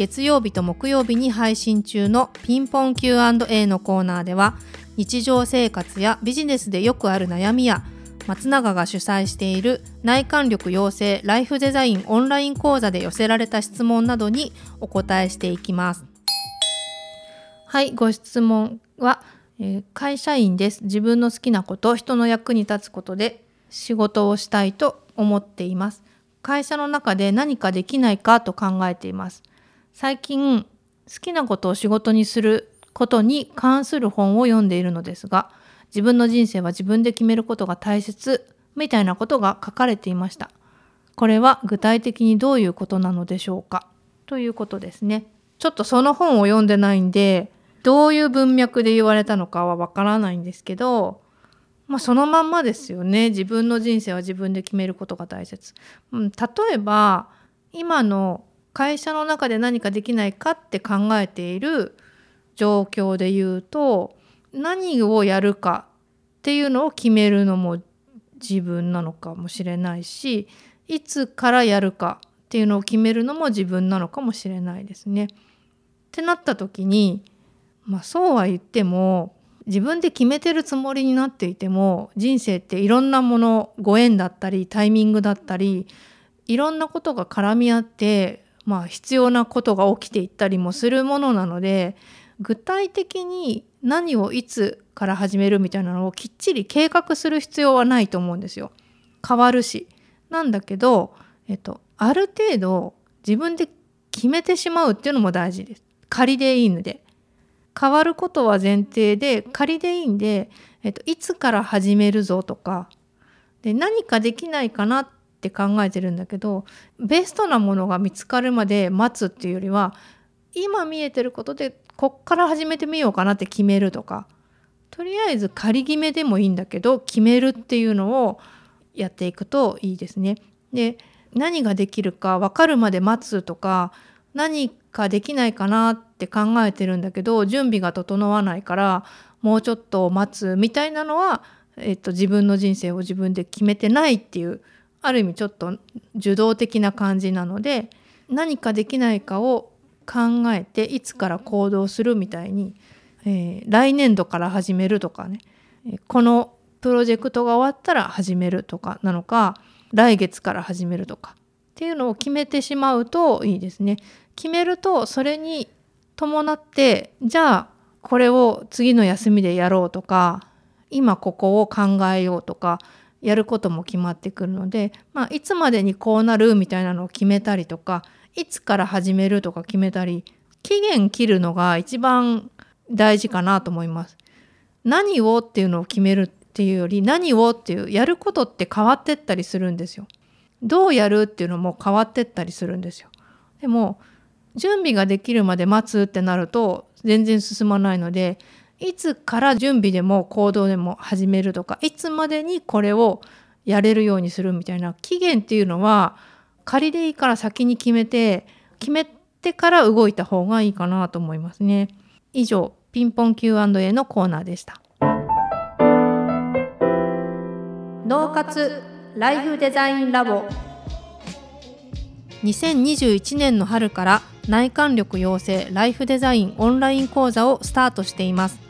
月曜日と木曜日に配信中のピンポン Q&A のコーナーでは日常生活やビジネスでよくある悩みや松永が主催している内観力養成ライフデザインオンライン講座で寄せられた質問などにお答えしていきます。はい、ご質問は、えー、会社員です。自分の好きなこと、人の役に立つことで仕事をしたいと思っています。会社の中で何かできないかと考えています。最近好きなことを仕事にすることに関する本を読んでいるのですが自分の人生は自分で決めることが大切みたいなことが書かれていました。これは具体的にどういうことなのでしょうか？ということですね。ちょっとその本を読んでないんでどういう文脈で言われたのかはわからないんですけどまあそのまんまですよね。自分の人生は自分で決めることが大切、うん、例えば今の会社の中で何かできないかって考えている状況で言うと何をやるかっていうのを決めるのも自分なのかもしれないしいつからやるかっていうのを決めるのも自分なのかもしれないですね。ってなった時にまあそうは言っても自分で決めてるつもりになっていても人生っていろんなものご縁だったりタイミングだったりいろんなことが絡み合ってまあ、必要なことが起きていったりもするものなので具体的に何をいつから始めるみたいなのをきっちり計画する必要はないと思うんですよ。変わるし。なんだけど、えっと、ある程度自分で決めてしまうっていうのも大事です。仮でいいので。変わることは前提で仮でいいんで、えっと、いつから始めるぞとかで何かできないかなっって考えてるんだけどベストなものが見つかるまで待つっていうよりは今見えてることでこっから始めてみようかなって決めるとかとりあえず仮決めでもいいんだけど決めるっていうのをやっていくといいですね。で何ができるか分かるまで待つとか何かできないかなって考えてるんだけど準備が整わないからもうちょっと待つみたいなのは、えっと、自分の人生を自分で決めてないっていうある意味ちょっと受動的な感じなので何かできないかを考えていつから行動するみたいに、えー、来年度から始めるとかねこのプロジェクトが終わったら始めるとかなのか来月から始めるとかっていうのを決めてしまうといいですね。決めるとそれに伴ってじゃあこれを次の休みでやろうとか今ここを考えようとかやることも決まってくるので、まあ、いつまでにこうなるみたいなのを決めたりとかいつから始めるとか決めたり期限切るのが一番大事かなと思います。何をっていうのを決めるっていうより何をっていうやることって変わってったりするんですよ。どうやるっていうのも変わってったりするんですよ。でも準備ができるまで待つってなると全然進まないのでいつから準備でも行動でも始めるとかいつまでにこれをやれるようにするみたいな期限っていうのは仮でいいから先に決めて決めてから動いた方がいいかなと思いますね。以上ピンポン Q&A のコーナーでした。脳活ライフデザインラボ2021年の春から内観力養成ライフデザインオンライン講座をスタートしています